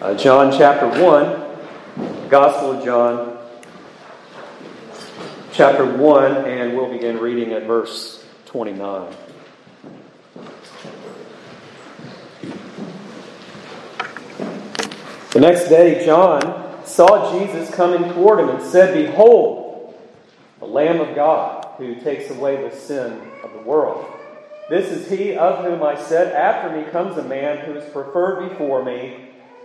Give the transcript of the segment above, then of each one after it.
Uh, John chapter 1, Gospel of John, chapter 1, and we'll begin reading at verse 29. The next day, John saw Jesus coming toward him and said, Behold, the Lamb of God who takes away the sin of the world. This is he of whom I said, After me comes a man who is preferred before me,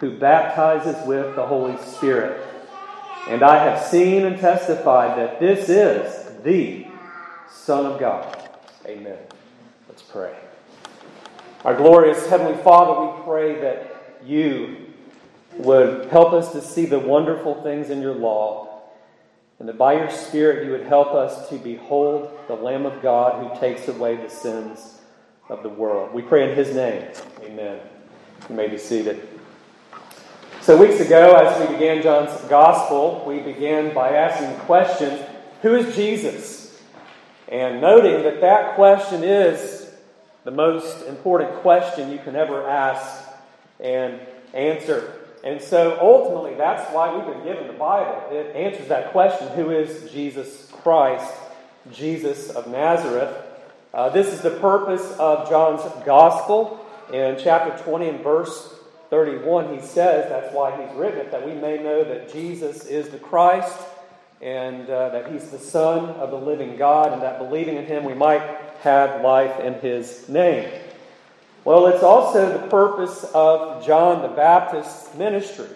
who baptizes with the Holy Spirit. And I have seen and testified that this is the Son of God. Amen. Let's pray. Our glorious Heavenly Father, we pray that you would help us to see the wonderful things in your law, and that by your Spirit you would help us to behold the Lamb of God who takes away the sins of the world. We pray in His name. Amen. You may be seated. So, weeks ago, as we began John's Gospel, we began by asking the question Who is Jesus? And noting that that question is the most important question you can ever ask and answer. And so ultimately, that's why we've been given the Bible. It answers that question who is Jesus Christ, Jesus of Nazareth? Uh, this is the purpose of John's Gospel. In chapter 20 and verse 31, he says that's why he's written it, that we may know that Jesus is the Christ and uh, that he's the Son of the living God, and that believing in him we might have life in his name. Well, it's also the purpose of John the Baptist's ministry.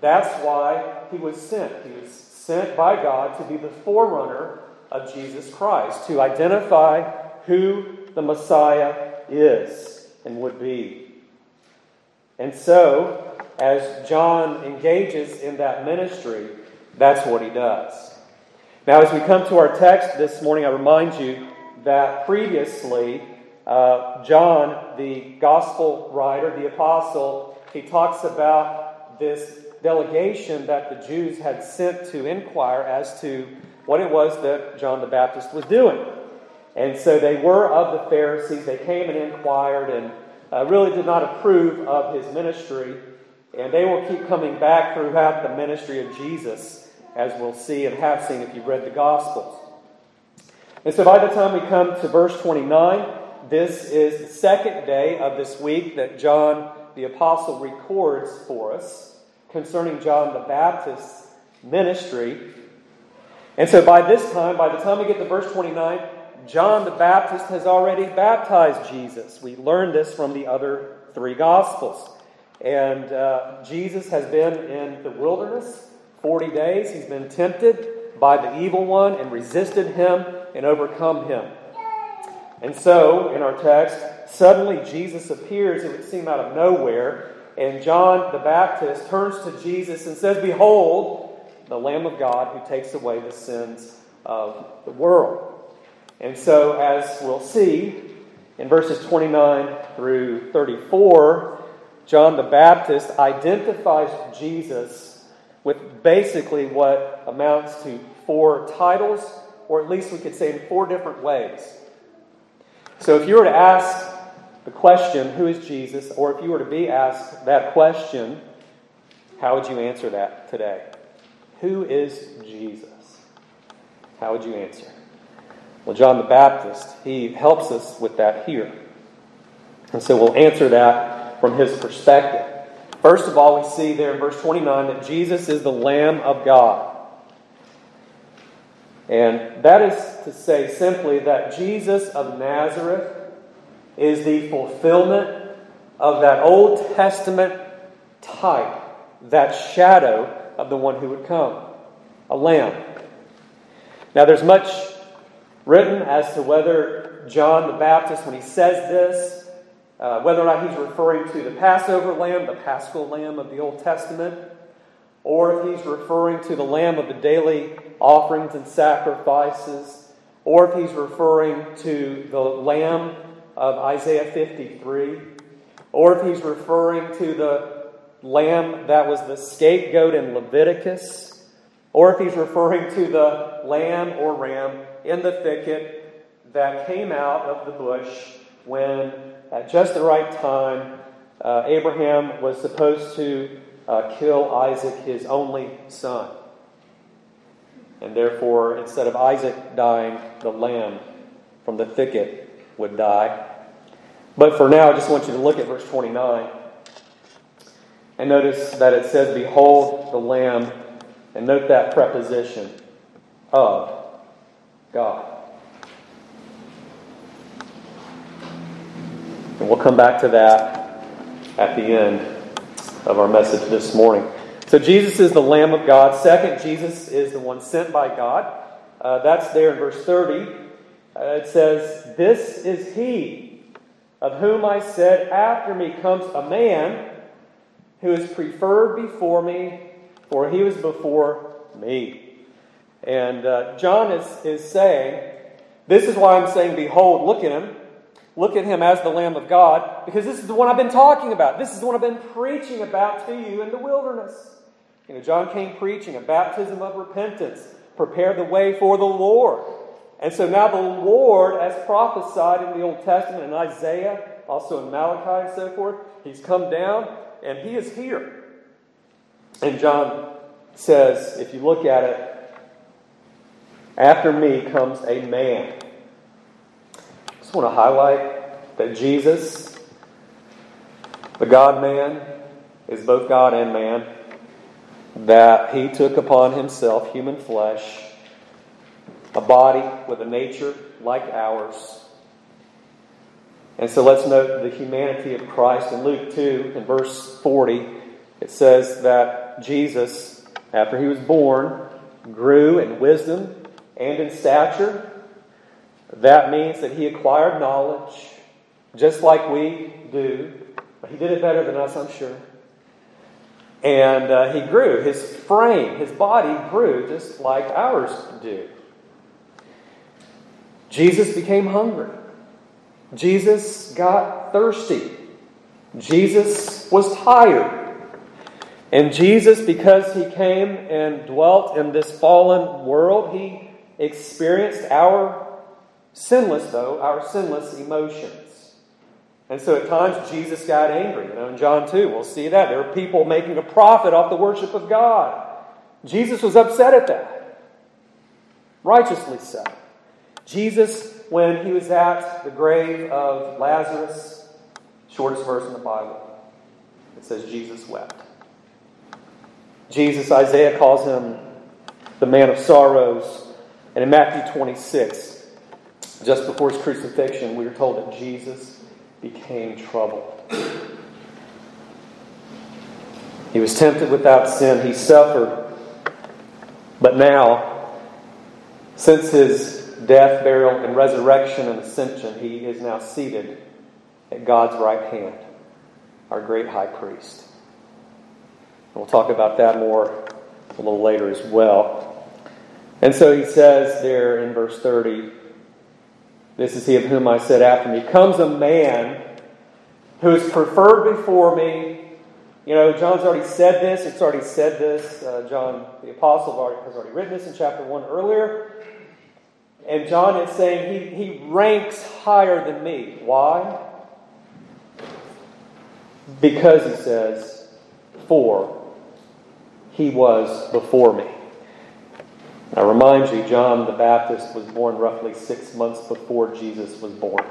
That's why he was sent. He was sent by God to be the forerunner of Jesus Christ, to identify who the Messiah is and would be. And so, as John engages in that ministry, that's what he does. Now, as we come to our text this morning, I remind you that previously uh, John, the gospel writer, the apostle, he talks about this delegation that the Jews had sent to inquire as to what it was that John the Baptist was doing. And so they were of the Pharisees. They came and inquired and uh, really did not approve of his ministry. And they will keep coming back throughout the ministry of Jesus, as we'll see and have seen if you've read the Gospels. And so by the time we come to verse 29, this is the second day of this week that John the Apostle records for us concerning John the Baptist's ministry. And so by this time, by the time we get to verse 29, John the Baptist has already baptized Jesus. We learn this from the other three Gospels. And uh, Jesus has been in the wilderness 40 days. He's been tempted by the evil one and resisted him and overcome him. And so, in our text, suddenly Jesus appears, it would seem out of nowhere, and John the Baptist turns to Jesus and says, Behold, the Lamb of God who takes away the sins of the world. And so, as we'll see in verses 29 through 34, John the Baptist identifies Jesus with basically what amounts to four titles, or at least we could say in four different ways. So if you were to ask the question, who is Jesus, or if you were to be asked that question, how would you answer that today? Who is Jesus? How would you answer? Well, John the Baptist, he helps us with that here. And so we'll answer that from his perspective. First of all, we see there in verse 29 that Jesus is the Lamb of God. And that is to say simply that Jesus of Nazareth is the fulfillment of that Old Testament type, that shadow of the one who would come a lamb. Now, there's much written as to whether John the Baptist, when he says this, uh, whether or not he's referring to the Passover lamb, the paschal lamb of the Old Testament, or if he's referring to the lamb of the daily offerings and sacrifices, or if he's referring to the lamb of Isaiah 53, or if he's referring to the lamb that was the scapegoat in Leviticus, or if he's referring to the lamb or ram in the thicket that came out of the bush when, at just the right time, uh, Abraham was supposed to uh, kill Isaac, his only son. And therefore, instead of Isaac dying, the lamb from the thicket would die. But for now, I just want you to look at verse 29 and notice that it says, Behold the lamb, and note that preposition of God. And we'll come back to that at the end of our message this morning. So, Jesus is the Lamb of God. Second, Jesus is the one sent by God. Uh, that's there in verse 30. Uh, it says, This is He of whom I said, After me comes a man who is preferred before me, for he was before me. And uh, John is, is saying, This is why I'm saying, Behold, look at him. Look at him as the Lamb of God, because this is the one I've been talking about. This is the one I've been preaching about to you in the wilderness. You know, John came preaching a baptism of repentance, prepare the way for the Lord. And so now the Lord, as prophesied in the Old Testament in Isaiah, also in Malachi and so forth, he's come down and he is here. And John says, if you look at it, after me comes a man I just want to highlight that Jesus, the God man, is both God and man, that he took upon himself human flesh, a body with a nature like ours. And so let's note the humanity of Christ. In Luke 2, in verse 40, it says that Jesus, after he was born, grew in wisdom and in stature that means that he acquired knowledge just like we do, but he did it better than us, I'm sure. And uh, he grew. His frame, his body grew just like ours do. Jesus became hungry. Jesus got thirsty. Jesus was tired. And Jesus, because he came and dwelt in this fallen world, he experienced our Sinless, though, our sinless emotions. And so at times Jesus got angry. You know, in John 2, we'll see that. There are people making a profit off the worship of God. Jesus was upset at that. Righteously so. Jesus, when he was at the grave of Lazarus, shortest verse in the Bible, it says Jesus wept. Jesus, Isaiah calls him the man of sorrows. And in Matthew 26, just before his crucifixion, we are told that Jesus became troubled. He was tempted without sin. He suffered. But now, since his death, burial, and resurrection and ascension, he is now seated at God's right hand, our great high priest. we'll talk about that more a little later as well. And so he says there in verse 30 this is he of whom I said, After me comes a man who is preferred before me. You know, John's already said this. It's already said this. Uh, John, the apostle, has already written this in chapter 1 earlier. And John is saying he, he ranks higher than me. Why? Because, he says, for he was before me. I remind you, John the Baptist was born roughly six months before Jesus was born.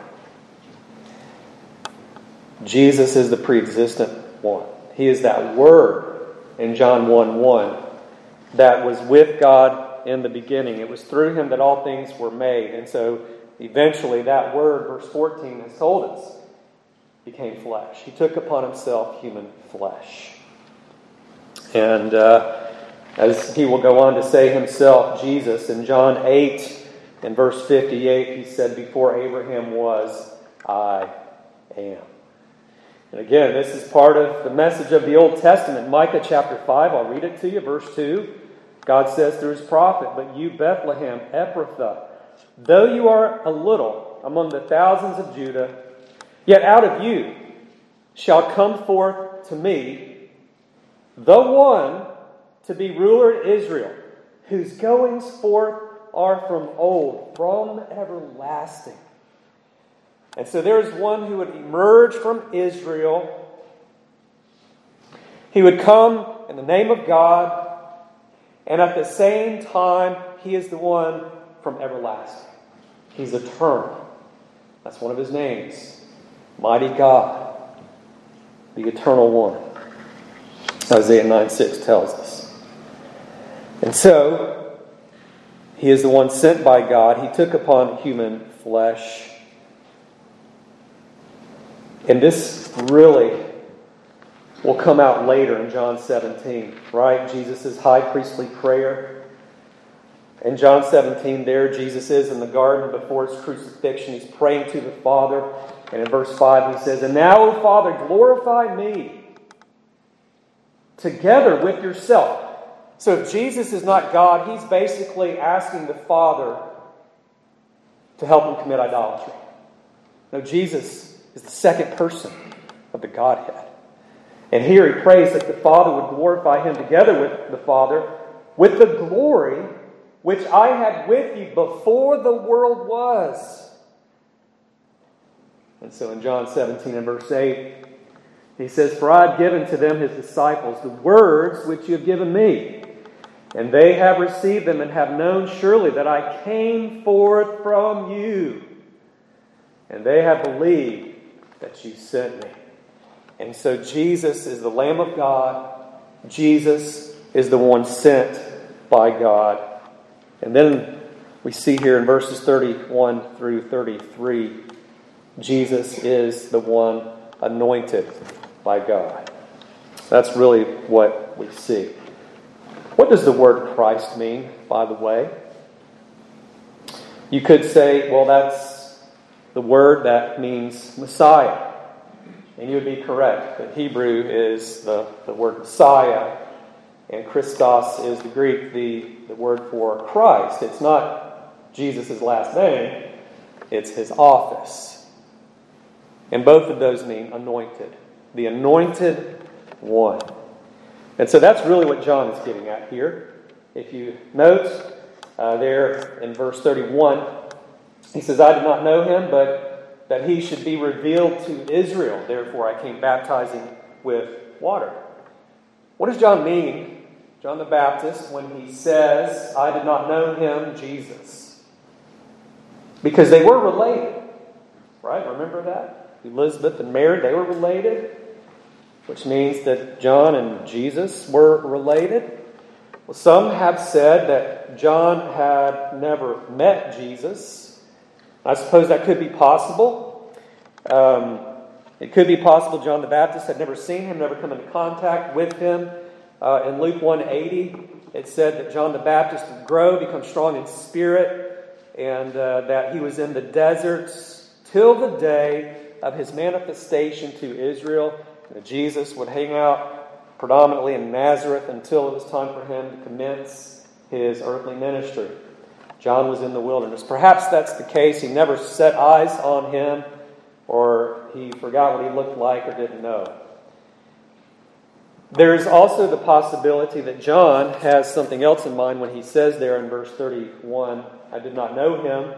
Jesus is the pre existent one. He is that Word in John 1 1 that was with God in the beginning. It was through him that all things were made. And so eventually, that Word, verse 14, has told us, became flesh. He took upon himself human flesh. And. Uh, as he will go on to say himself, Jesus, in John 8 in verse 58, he said, Before Abraham was, I am. And again, this is part of the message of the Old Testament. Micah chapter 5, I'll read it to you, verse 2. God says through his prophet, But you, Bethlehem, Ephrathah, though you are a little among the thousands of Judah, yet out of you shall come forth to me the one to be ruler in Israel, whose goings forth are from old, from everlasting. And so there is one who would emerge from Israel. He would come in the name of God, and at the same time, he is the one from everlasting. He's eternal. That's one of his names. Mighty God, the eternal one. Isaiah 9 6 tells us. And so, he is the one sent by God. He took upon human flesh. And this really will come out later in John 17, right? Jesus' high priestly prayer. In John 17, there Jesus is in the garden before his crucifixion. He's praying to the Father. And in verse 5, he says, And now, O Father, glorify me together with yourself. So if Jesus is not God, he's basically asking the Father to help him commit idolatry. No, Jesus is the second person of the Godhead. And here he prays that the Father would glorify him together with the Father with the glory which I had with you before the world was. And so in John 17 and verse 8, he says, For I have given to them, his disciples, the words which you have given me. And they have received them and have known surely that I came forth from you. And they have believed that you sent me. And so Jesus is the Lamb of God. Jesus is the one sent by God. And then we see here in verses 31 through 33, Jesus is the one anointed by God. That's really what we see. What does the word Christ mean, by the way? You could say, well, that's the word that means Messiah. And you would be correct. The Hebrew is the, the word Messiah, and Christos is the Greek, the, the word for Christ. It's not Jesus' last name, it's his office. And both of those mean anointed. The anointed one. And so that's really what John is getting at here. If you note uh, there in verse 31, he says, I did not know him, but that he should be revealed to Israel. Therefore, I came baptizing with water. What does John mean, John the Baptist, when he says, I did not know him, Jesus? Because they were related, right? Remember that? Elizabeth and Mary, they were related, which means that John and Jesus were related. Well, some have said that John had never met Jesus I suppose that could be possible. Um, it could be possible John the Baptist had never seen him, never come into contact with him. Uh, in Luke 180, it said that John the Baptist would grow, become strong in spirit, and uh, that he was in the deserts till the day of his manifestation to Israel. Jesus would hang out predominantly in Nazareth until it was time for him to commence his earthly ministry. John was in the wilderness. Perhaps that's the case. He never set eyes on him, or he forgot what he looked like or didn't know. There is also the possibility that John has something else in mind when he says there in verse 31, I did not know him.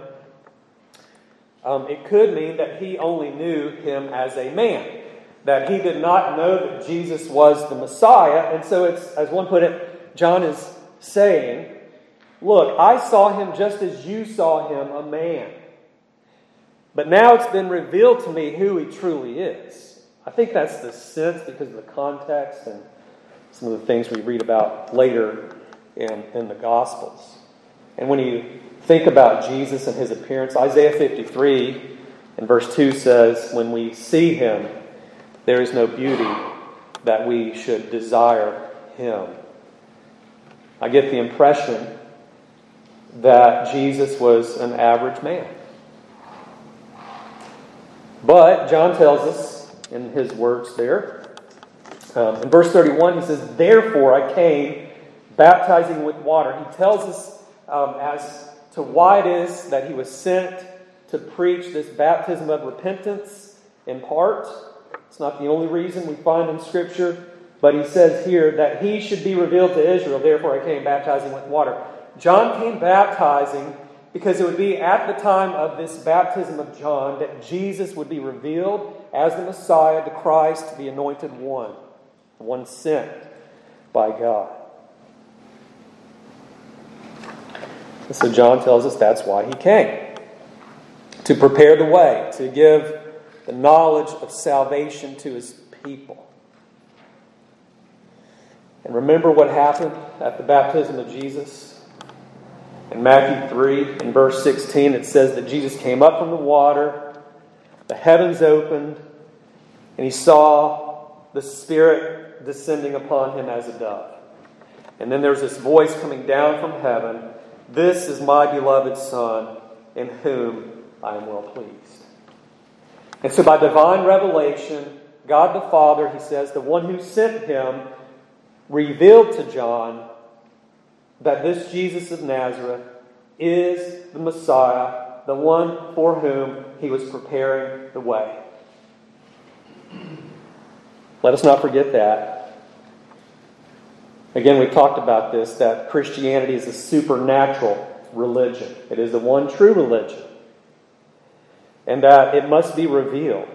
Um, it could mean that he only knew him as a man, that he did not know that Jesus was the Messiah. And so it's, as one put it, John is saying, Look, I saw him just as you saw him, a man. But now it's been revealed to me who he truly is. I think that's the sense because of the context and some of the things we read about later in, in the Gospels. And when you think about Jesus and his appearance, Isaiah 53 and verse 2 says, When we see him, there is no beauty that we should desire him. I get the impression that Jesus was an average man. But John tells us in his words there. Um, in verse 31, he says, Therefore I came baptizing with water. He tells us um, as to why it is that he was sent to preach this baptism of repentance in part. It's not the only reason we find in Scripture, but he says here that he should be revealed to Israel. Therefore I came baptizing with water. John came baptizing because it would be at the time of this baptism of John that Jesus would be revealed as the Messiah, the Christ, the anointed one, the one sent by God. So John tells us that's why he came to prepare the way, to give the knowledge of salvation to his people. And remember what happened at the baptism of Jesus? In Matthew 3, in verse 16, it says that Jesus came up from the water, the heavens opened, and he saw the Spirit descending upon him as a dove. And then there's this voice coming down from heaven This is my beloved Son, in whom I am well pleased. And so, by divine revelation, God the Father, he says, the one who sent him, revealed to John that this Jesus of Nazareth is the Messiah, the one for whom he was preparing the way. Let us not forget that. Again, we talked about this that Christianity is a supernatural religion, it is the one true religion, and that it must be revealed.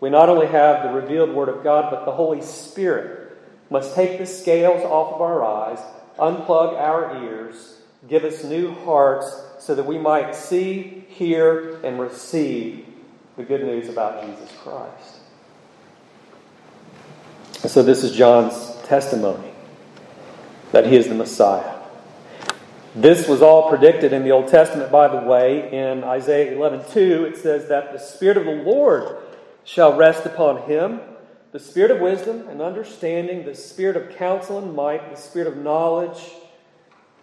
We not only have the revealed Word of God, but the Holy Spirit must take the scales off of our eyes unplug our ears, give us new hearts so that we might see, hear, and receive the good news about Jesus Christ. So, this is John's testimony that he is the Messiah. This was all predicted in the Old Testament, by the way. In Isaiah 11 2, it says that the Spirit of the Lord shall rest upon him the spirit of wisdom and understanding, the spirit of counsel and might, the spirit of knowledge,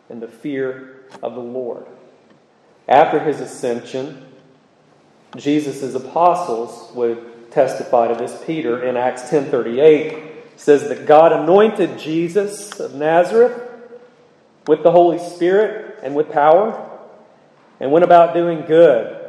and the fear of the Lord. After his ascension, Jesus' apostles would testify to this. Peter in Acts 10:38 says that God anointed Jesus of Nazareth with the Holy Spirit and with power, and went about doing good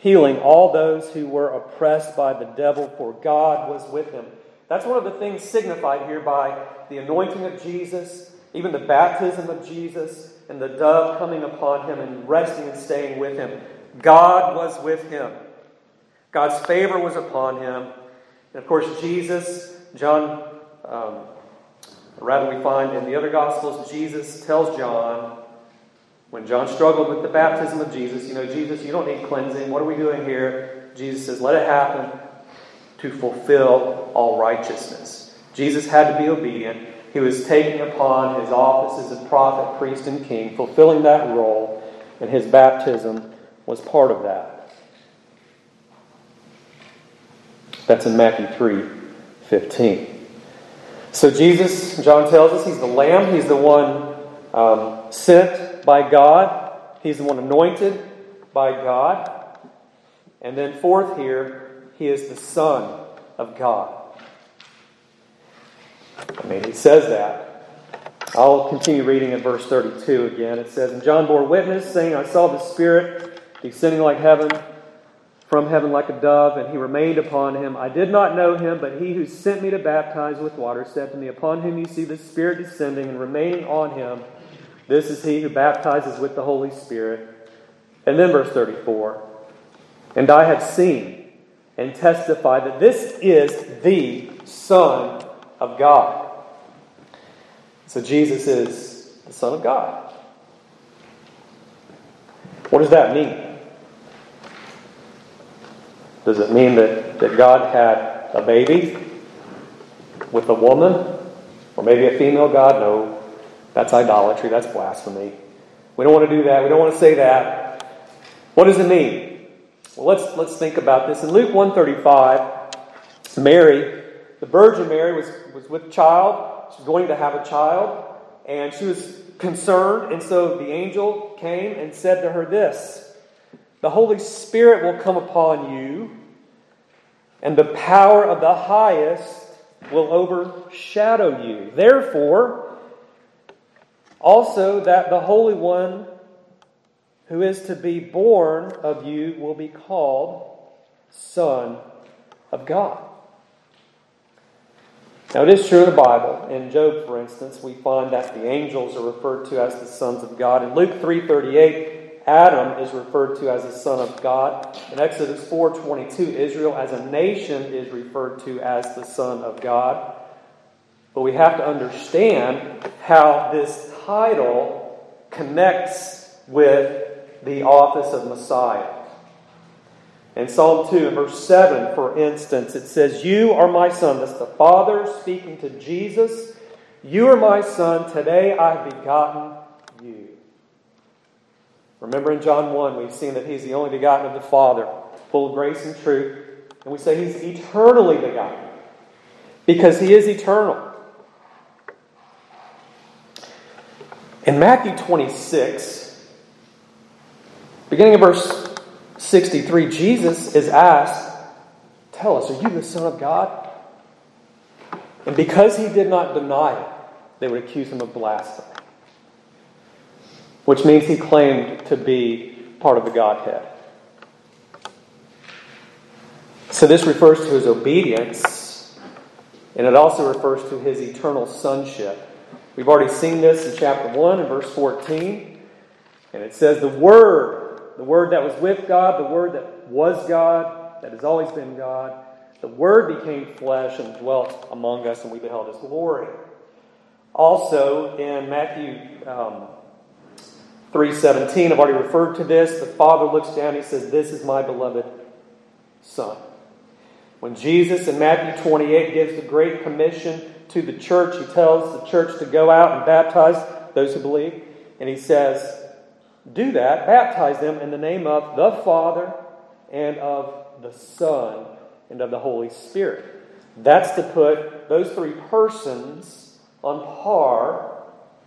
healing all those who were oppressed by the devil, for God was with him. That's one of the things signified here by the anointing of Jesus, even the baptism of Jesus, and the dove coming upon him and resting and staying with him. God was with him. God's favor was upon him. And of course, Jesus, John, um, rather, we find in the other Gospels, Jesus tells John when John struggled with the baptism of Jesus, you know, Jesus, you don't need cleansing. What are we doing here? Jesus says, let it happen to fulfill all righteousness. Jesus had to be obedient. He was taking upon his office as a prophet, priest, and king, fulfilling that role, and his baptism was part of that. That's in Matthew 3 15. So, Jesus, John tells us, he's the Lamb, he's the one um, sent by God. He's the one anointed by God. And then, fourth, here, he is the Son of God. I mean, he says that. I'll continue reading at verse 32 again. It says, And John bore witness, saying, I saw the Spirit descending like heaven, from heaven like a dove, and he remained upon him. I did not know him, but he who sent me to baptize with water said to me, Upon whom you see the Spirit descending and remaining on him, this is he who baptizes with the Holy Spirit. And then verse 34 And I have seen and testified that this is the Son of God. So Jesus is the Son of God. What does that mean? Does it mean that, that God had a baby with a woman? Or maybe a female God? No. That's idolatry. That's blasphemy. We don't want to do that. We don't want to say that. What does it mean? Well, let's, let's think about this. In Luke 135, Mary, the Virgin Mary, was, was with child. She was going to have a child. And she was concerned. And so the angel came and said to her this The Holy Spirit will come upon you, and the power of the highest will overshadow you. Therefore, also that the Holy One who is to be born of you will be called Son of God. Now, it is true in the Bible. In Job, for instance, we find that the angels are referred to as the sons of God. In Luke 3.38, Adam is referred to as the son of God. In Exodus 4.22, Israel as a nation is referred to as the son of God. But we have to understand how this title connects with the office of Messiah. In Psalm 2 and verse 7, for instance, it says, You are my son. That's the Father speaking to Jesus. You are my son. Today I have begotten. Remember in John 1, we've seen that he's the only begotten of the Father, full of grace and truth. And we say he's eternally begotten because he is eternal. In Matthew 26, beginning of verse 63, Jesus is asked, Tell us, are you the Son of God? And because he did not deny it, they would accuse him of blasphemy, which means he claimed to be part of the Godhead. So this refers to his obedience, and it also refers to his eternal sonship. We've already seen this in chapter 1 and verse 14, and it says, The Word the Word that was with God, the Word that was God, that has always been God. The Word became flesh and dwelt among us, and we beheld His glory. Also, in Matthew um, 3.17, I've already referred to this. The Father looks down, He says, This is my beloved Son. When Jesus in Matthew 28 gives the Great Commission to the church, He tells the church to go out and baptize those who believe. And He says, do that, baptize them in the name of the Father and of the Son and of the Holy Spirit. That's to put those three persons on par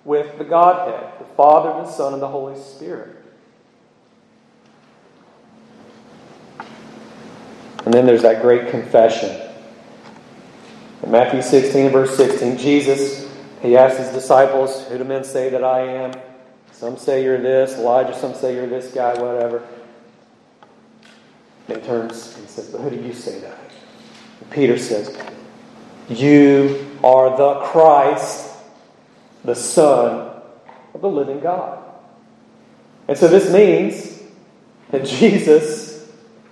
with the Godhead the Father, the Son, and the Holy Spirit. And then there's that great confession. In Matthew 16, verse 16, Jesus, he asked his disciples, Who do men say that I am? Some say you're this, Elijah, some say you're this guy, whatever. And he turns and says, But who do you say that? And Peter says, You are the Christ, the Son of the living God. And so this means that Jesus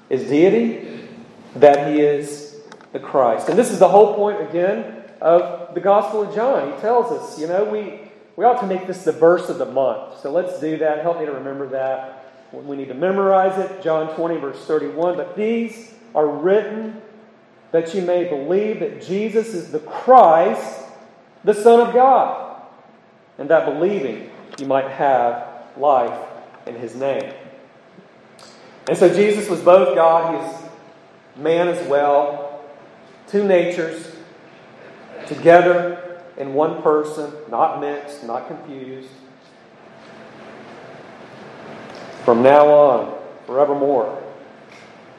is deity, that he is the Christ. And this is the whole point, again, of the Gospel of John. He tells us, you know, we we ought to make this the verse of the month. So let's do that. Help me to remember that. We need to memorize it. John 20, verse 31. But these are written that you may believe that Jesus is the Christ, the Son of God, and that believing you might have life in his name. And so Jesus was both God, he is man as well, two natures together in one person, not mixed, not confused. From now on, forevermore.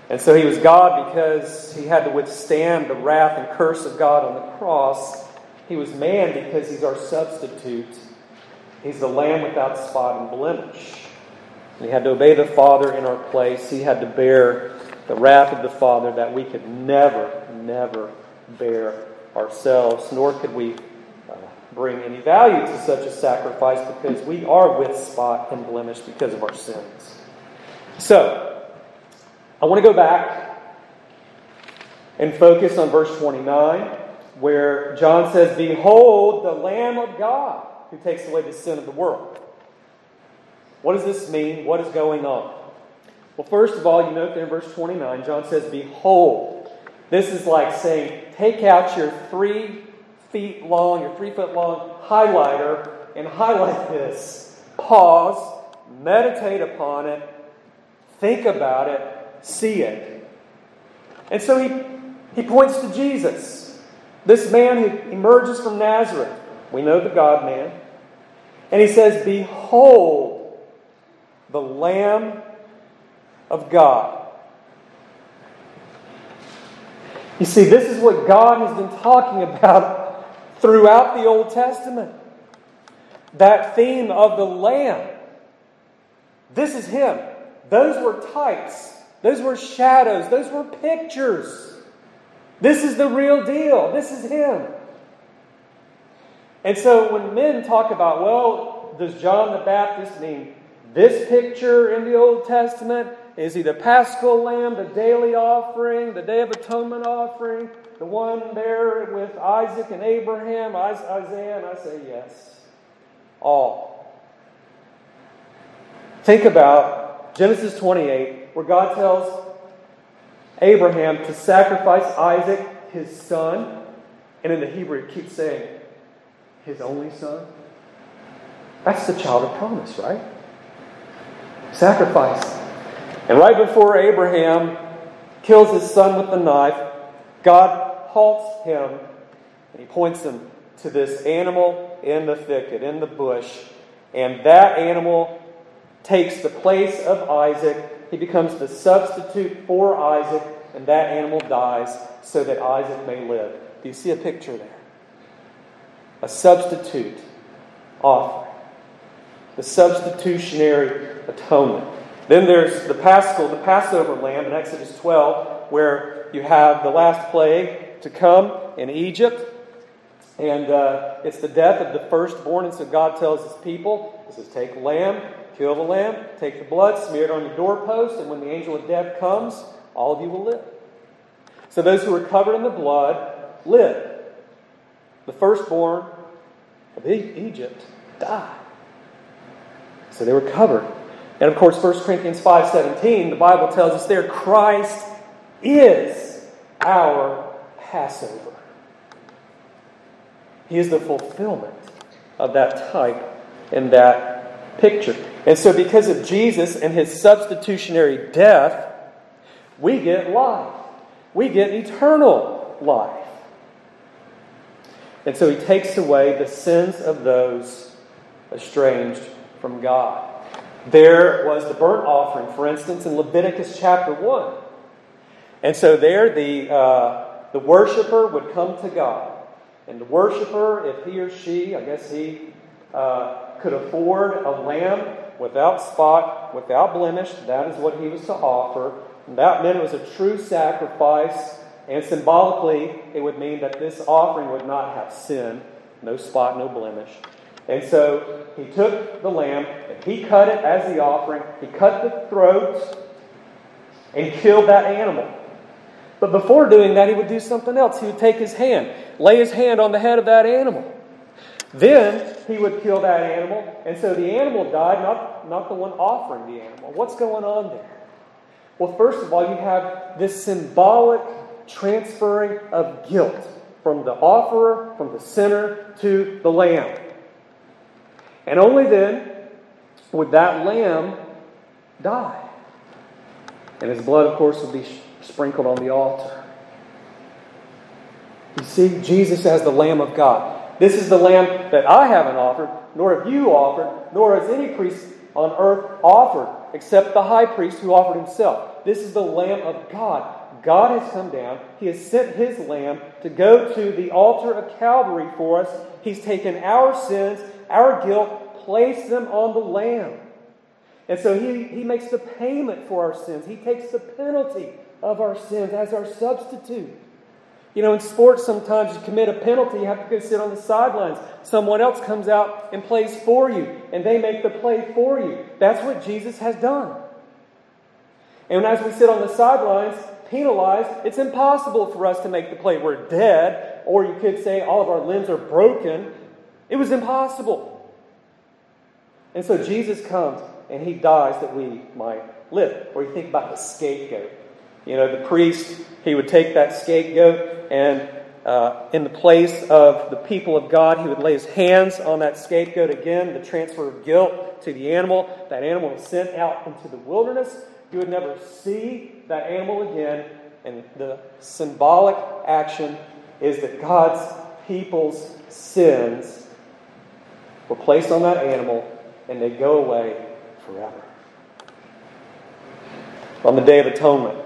And so he was God because he had to withstand the wrath and curse of God on the cross. He was man because he's our substitute. He's the lamb without spot and blemish. he had to obey the Father in our place. He had to bear the wrath of the Father that we could never, never bear ourselves, nor could we uh, bring any value to such a sacrifice because we are with spot and blemish because of our sins. So, I want to go back and focus on verse 29, where John says, Behold the Lamb of God who takes away the sin of the world. What does this mean? What is going on? Well, first of all, you note there in verse 29, John says, Behold. This is like saying, Take out your three feet long, your three foot long highlighter and highlight this. Pause, meditate upon it, think about it, see it. And so he, he points to Jesus, this man who emerges from Nazareth. We know the God man. And he says, Behold, the Lamb of God. You see, this is what God has been talking about throughout the Old Testament. That theme of the Lamb. This is Him. Those were types, those were shadows, those were pictures. This is the real deal. This is Him. And so when men talk about, well, does John the Baptist mean this picture in the Old Testament? Is he the paschal lamb, the daily offering, the Day of Atonement offering, the one there with Isaac and Abraham, Isaiah? And I say yes. All. Think about Genesis 28, where God tells Abraham to sacrifice Isaac, his son. And in the Hebrew, it keeps saying, his only son? That's the child of promise, right? Sacrifice. And right before Abraham kills his son with the knife, God halts him and he points him to this animal in the thicket, in the bush. And that animal takes the place of Isaac. He becomes the substitute for Isaac, and that animal dies so that Isaac may live. Do you see a picture there? A substitute offering, the substitutionary atonement. Then there's the Paschal, the Passover lamb in Exodus 12, where you have the last plague to come in Egypt. And uh, it's the death of the firstborn. And so God tells his people, He says, Take lamb, kill the lamb, take the blood, smear it on your doorpost, and when the angel of death comes, all of you will live. So those who are covered in the blood live. The firstborn of Egypt died. So they were covered. And of course, 1 Corinthians 5.17, the Bible tells us there, Christ is our Passover. He is the fulfillment of that type and that picture. And so, because of Jesus and his substitutionary death, we get life. We get eternal life. And so he takes away the sins of those estranged from God. There was the burnt offering, for instance, in Leviticus chapter 1. And so there the, uh, the worshiper would come to God. And the worshiper, if he or she, I guess he uh, could afford a lamb without spot, without blemish, that is what he was to offer. And that meant it was a true sacrifice and symbolically, it would mean that this offering would not have sin, no spot, no blemish. And so he took the lamb and he cut it as the offering. He cut the throat and killed that animal. But before doing that, he would do something else. He would take his hand, lay his hand on the head of that animal. Then he would kill that animal, and so the animal died, not, not the one offering the animal. What's going on there? Well, first of all, you have this symbolic transferring of guilt from the offerer, from the sinner, to the lamb. And only then would that lamb die. And his blood, of course, would be sprinkled on the altar. You see, Jesus as the Lamb of God. This is the Lamb that I haven't offered, nor have you offered, nor has any priest on earth offered, except the high priest who offered himself. This is the Lamb of God God has come down. He has sent His Lamb to go to the altar of Calvary for us. He's taken our sins, our guilt, placed them on the Lamb. And so he, he makes the payment for our sins. He takes the penalty of our sins as our substitute. You know, in sports, sometimes you commit a penalty, you have to go sit on the sidelines. Someone else comes out and plays for you, and they make the play for you. That's what Jesus has done. And as we sit on the sidelines, penalized, it's impossible for us to make the play. We're dead, or you could say all of our limbs are broken. It was impossible. And so Jesus comes and he dies that we might live. Or you think about the scapegoat. You know, the priest, he would take that scapegoat and uh, in the place of the people of God, he would lay his hands on that scapegoat again, the transfer of guilt to the animal. That animal was sent out into the wilderness you would never see that animal again. And the symbolic action is that God's people's sins were placed on that animal and they go away forever. On the Day of Atonement,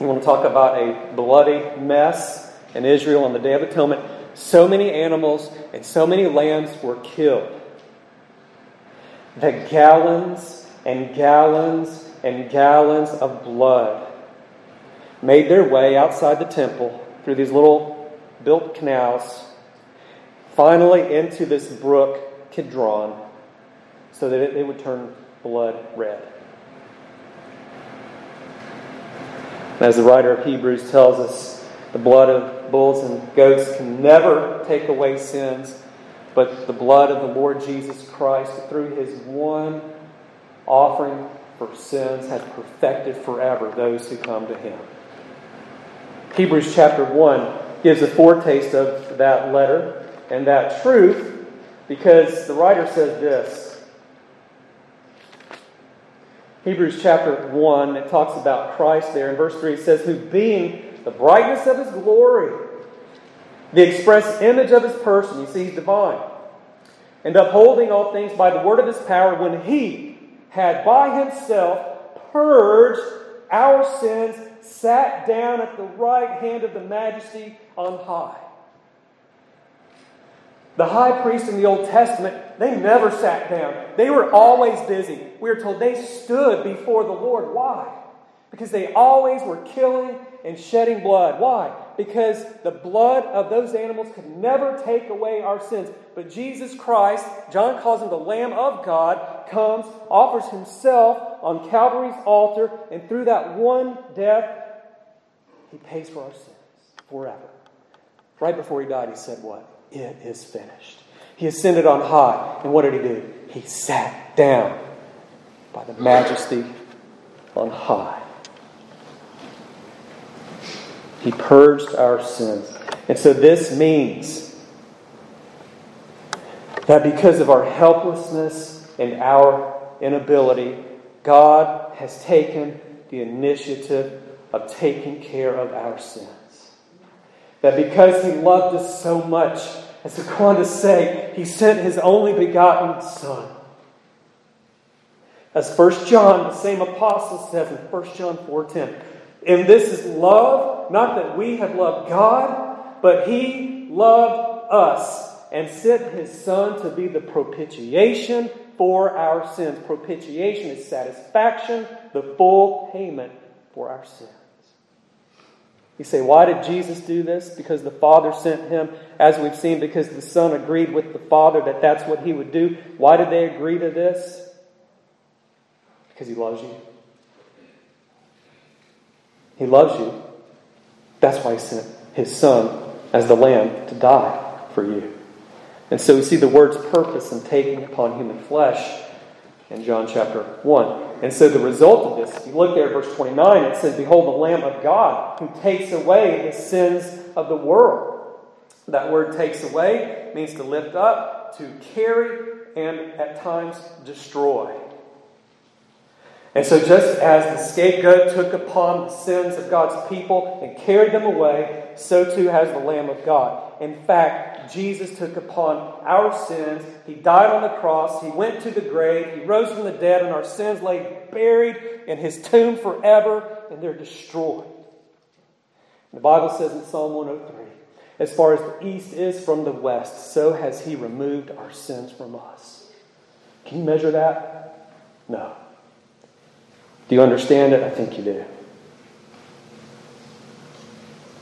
You want to talk about a bloody mess in Israel on the Day of Atonement? So many animals and so many lambs were killed that gallons and gallons and gallons of blood made their way outside the temple through these little built canals, finally into this brook, Kidron, so that it, would turn blood red. As the writer of Hebrews tells us, the blood of bulls and goats can never take away sins, but the blood of the Lord Jesus Christ, through his one offering for sins, has perfected forever those who come to him. Hebrews chapter 1 gives a foretaste of that letter and that truth because the writer says this Hebrews chapter 1, it talks about Christ there. In verse 3, it says, Who being the brightness of his glory, the express image of his person, you see, he's divine, and upholding all things by the word of his power, when he had by himself purged our sins, sat down at the right hand of the majesty on high. The high priest in the Old Testament, they never sat down. They were always busy. We are told they stood before the Lord. Why? Because they always were killing and shedding blood. Why? Because the blood of those animals could never take away our sins. But Jesus Christ, John calls him the Lamb of God, comes, offers himself on Calvary's altar, and through that one death, he pays for our sins forever. Right before he died, he said, What? It is finished. He ascended on high. And what did he do? He sat down by the majesty on high. He purged our sins. And so this means that because of our helplessness and our inability, God has taken the initiative of taking care of our sins. That because He loved us so much, as on to say, He sent His only begotten Son. As 1 John, the same apostle says in 1 John 4.10, And this is love, not that we have loved God, but He loved us and sent His Son to be the propitiation for our sins. Propitiation is satisfaction, the full payment for our sins. You say, why did Jesus do this? Because the Father sent him, as we've seen, because the Son agreed with the Father that that's what he would do. Why did they agree to this? Because he loves you. He loves you. That's why he sent his Son as the Lamb to die for you. And so we see the word's purpose in taking upon human flesh in John chapter 1. And so the result of this, if you look there at verse 29, it says, Behold, the Lamb of God who takes away the sins of the world. That word takes away means to lift up, to carry, and at times destroy. And so, just as the scapegoat took upon the sins of God's people and carried them away, so too has the Lamb of God. In fact, Jesus took upon our sins. He died on the cross. He went to the grave. He rose from the dead, and our sins lay buried in his tomb forever, and they're destroyed. The Bible says in Psalm 103 As far as the east is from the west, so has he removed our sins from us. Can you measure that? No. Do you understand it? I think you do.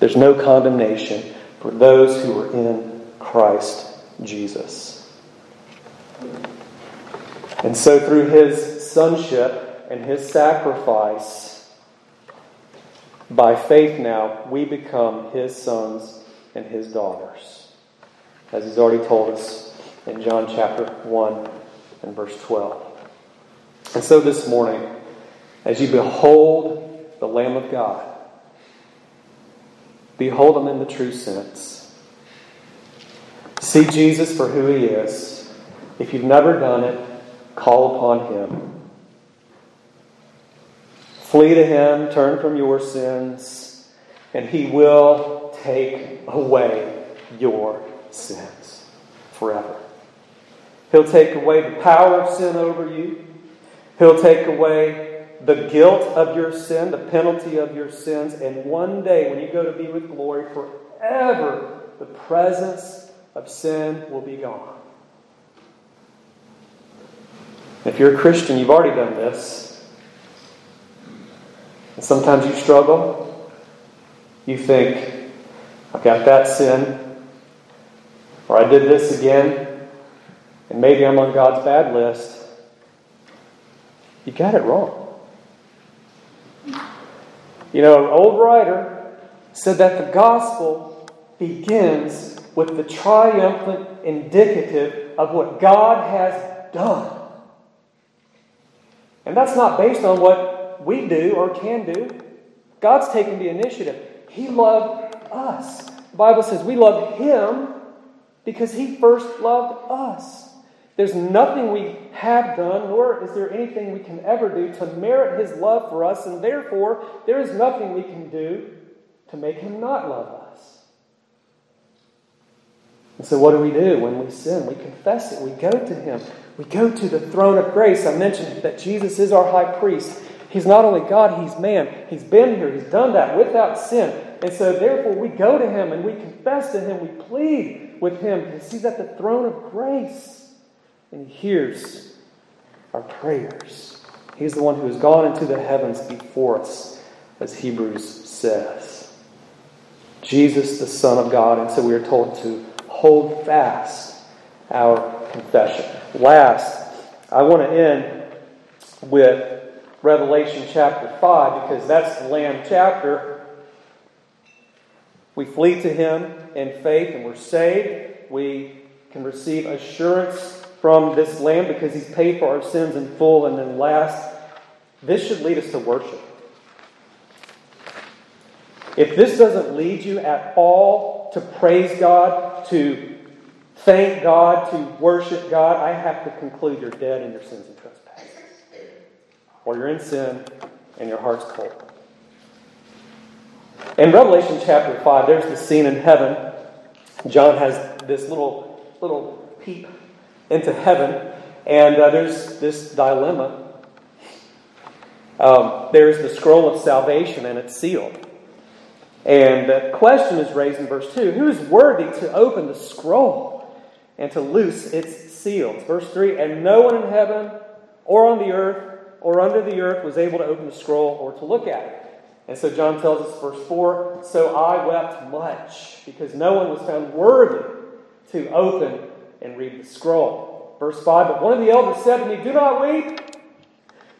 There's no condemnation for those who are in Christ Jesus. And so, through his sonship and his sacrifice, by faith now, we become his sons and his daughters. As he's already told us in John chapter 1 and verse 12. And so this morning, as you behold the Lamb of God, behold him in the true sense. See Jesus for who he is. If you've never done it, call upon him. Flee to him, turn from your sins, and he will take away your sins forever. He'll take away the power of sin over you. He'll take away the guilt of your sin, the penalty of your sins, and one day when you go to be with glory forever, the presence of sin will be gone. If you're a Christian, you've already done this. And sometimes you struggle. You think, I've got that sin, or I did this again, and maybe I'm on God's bad list. You got it wrong. You know, an old writer said that the gospel begins with the triumphant indicative of what God has done. And that's not based on what we do or can do. God's taken the initiative. He loved us. The Bible says we love Him because He first loved us. There's nothing we have done, nor is there anything we can ever do to merit His love for us, and therefore there is nothing we can do to make Him not love us. And so, what do we do when we sin? We confess it, we go to Him, we go to the throne of grace. I mentioned that Jesus is our high priest. He's not only God, He's man. He's been here, He's done that without sin. And so, therefore, we go to Him and we confess to Him, we plead with Him because He's at the throne of grace and He hears our prayers. He's the one who has gone into the heavens before us, as Hebrews says. Jesus, the Son of God. And so we are told to hold fast our confession. Last, I want to end with Revelation chapter 5 because that's the Lamb chapter. We flee to Him in faith and we're saved. We can receive assurance from this Lamb because He's paid for our sins in full. And then last, this should lead us to worship. If this doesn't lead you at all to praise God, to thank God, to worship God, I have to conclude you're dead in your sins and trespasses. Or you're in sin and your heart's cold. In Revelation chapter 5, there's the scene in heaven. John has this little, little peep into heaven, and uh, there's this dilemma. Um, there's the scroll of salvation, and it's sealed. And the question is raised in verse 2 Who is worthy to open the scroll and to loose its seals? Verse 3 And no one in heaven or on the earth or under the earth was able to open the scroll or to look at it. And so John tells us, verse 4 So I wept much because no one was found worthy to open and read the scroll. Verse 5 But one of the elders said to me, Do not weep.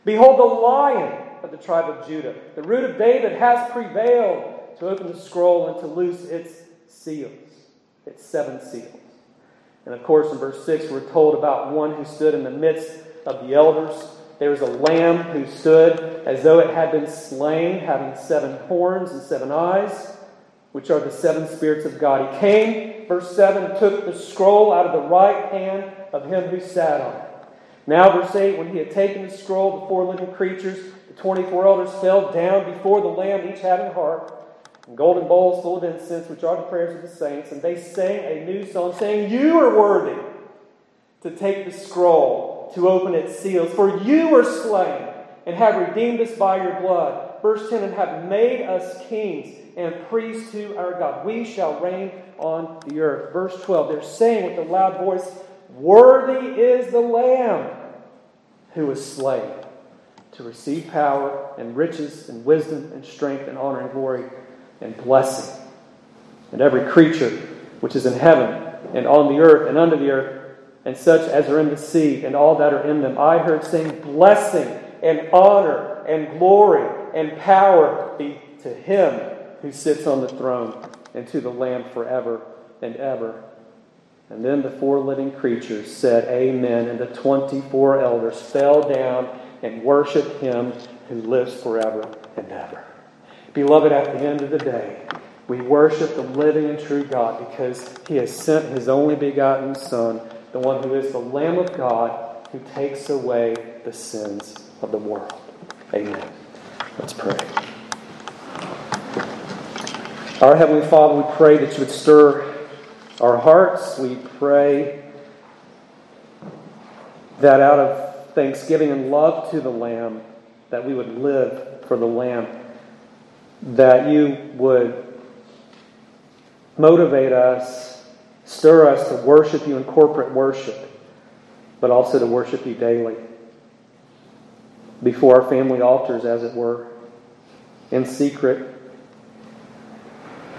Behold, the lion of the tribe of Judah, the root of David, has prevailed to open the scroll and to loose its seals, its seven seals. And of course, in verse 6, we're told about one who stood in the midst of the elders. There was a lamb who stood as though it had been slain, having seven horns and seven eyes, which are the seven spirits of God. He came, verse 7, took the scroll out of the right hand of him who sat on it. Now, verse 8, when he had taken the scroll, the four living creatures, the 24 elders fell down before the Lamb, each having a harp and golden bowls full of incense, which are the prayers of the saints. And they sang a new song, saying, You are worthy to take the scroll, to open its seals, for you were slain and have redeemed us by your blood. Verse 10 And have made us kings and priests to our God. We shall reign on the earth. Verse 12, they're saying with a loud voice, Worthy is the Lamb who was slain to receive power and riches and wisdom and strength and honor and glory and blessing. And every creature which is in heaven and on the earth and under the earth, and such as are in the sea and all that are in them, I heard saying, Blessing and honor and glory and power be to him who sits on the throne and to the Lamb forever and ever. And then the four living creatures said, Amen. And the 24 elders fell down and worshiped him who lives forever and ever. Beloved, at the end of the day, we worship the living and true God because he has sent his only begotten Son, the one who is the Lamb of God, who takes away the sins of the world. Amen. Let's pray. Our Heavenly Father, we pray that you would stir our hearts. We pray that out of thanksgiving and love to the Lamb, that we would live for the Lamb, that you would motivate us, stir us to worship you in corporate worship, but also to worship you daily before our family altars, as it were, in secret,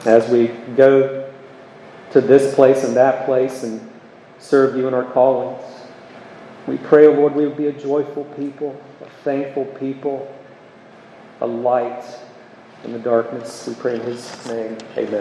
as we go to this place and that place and serve you in our callings. We pray, O Lord, we would be a joyful people, a thankful people, a light in the darkness. We pray in His name. Amen.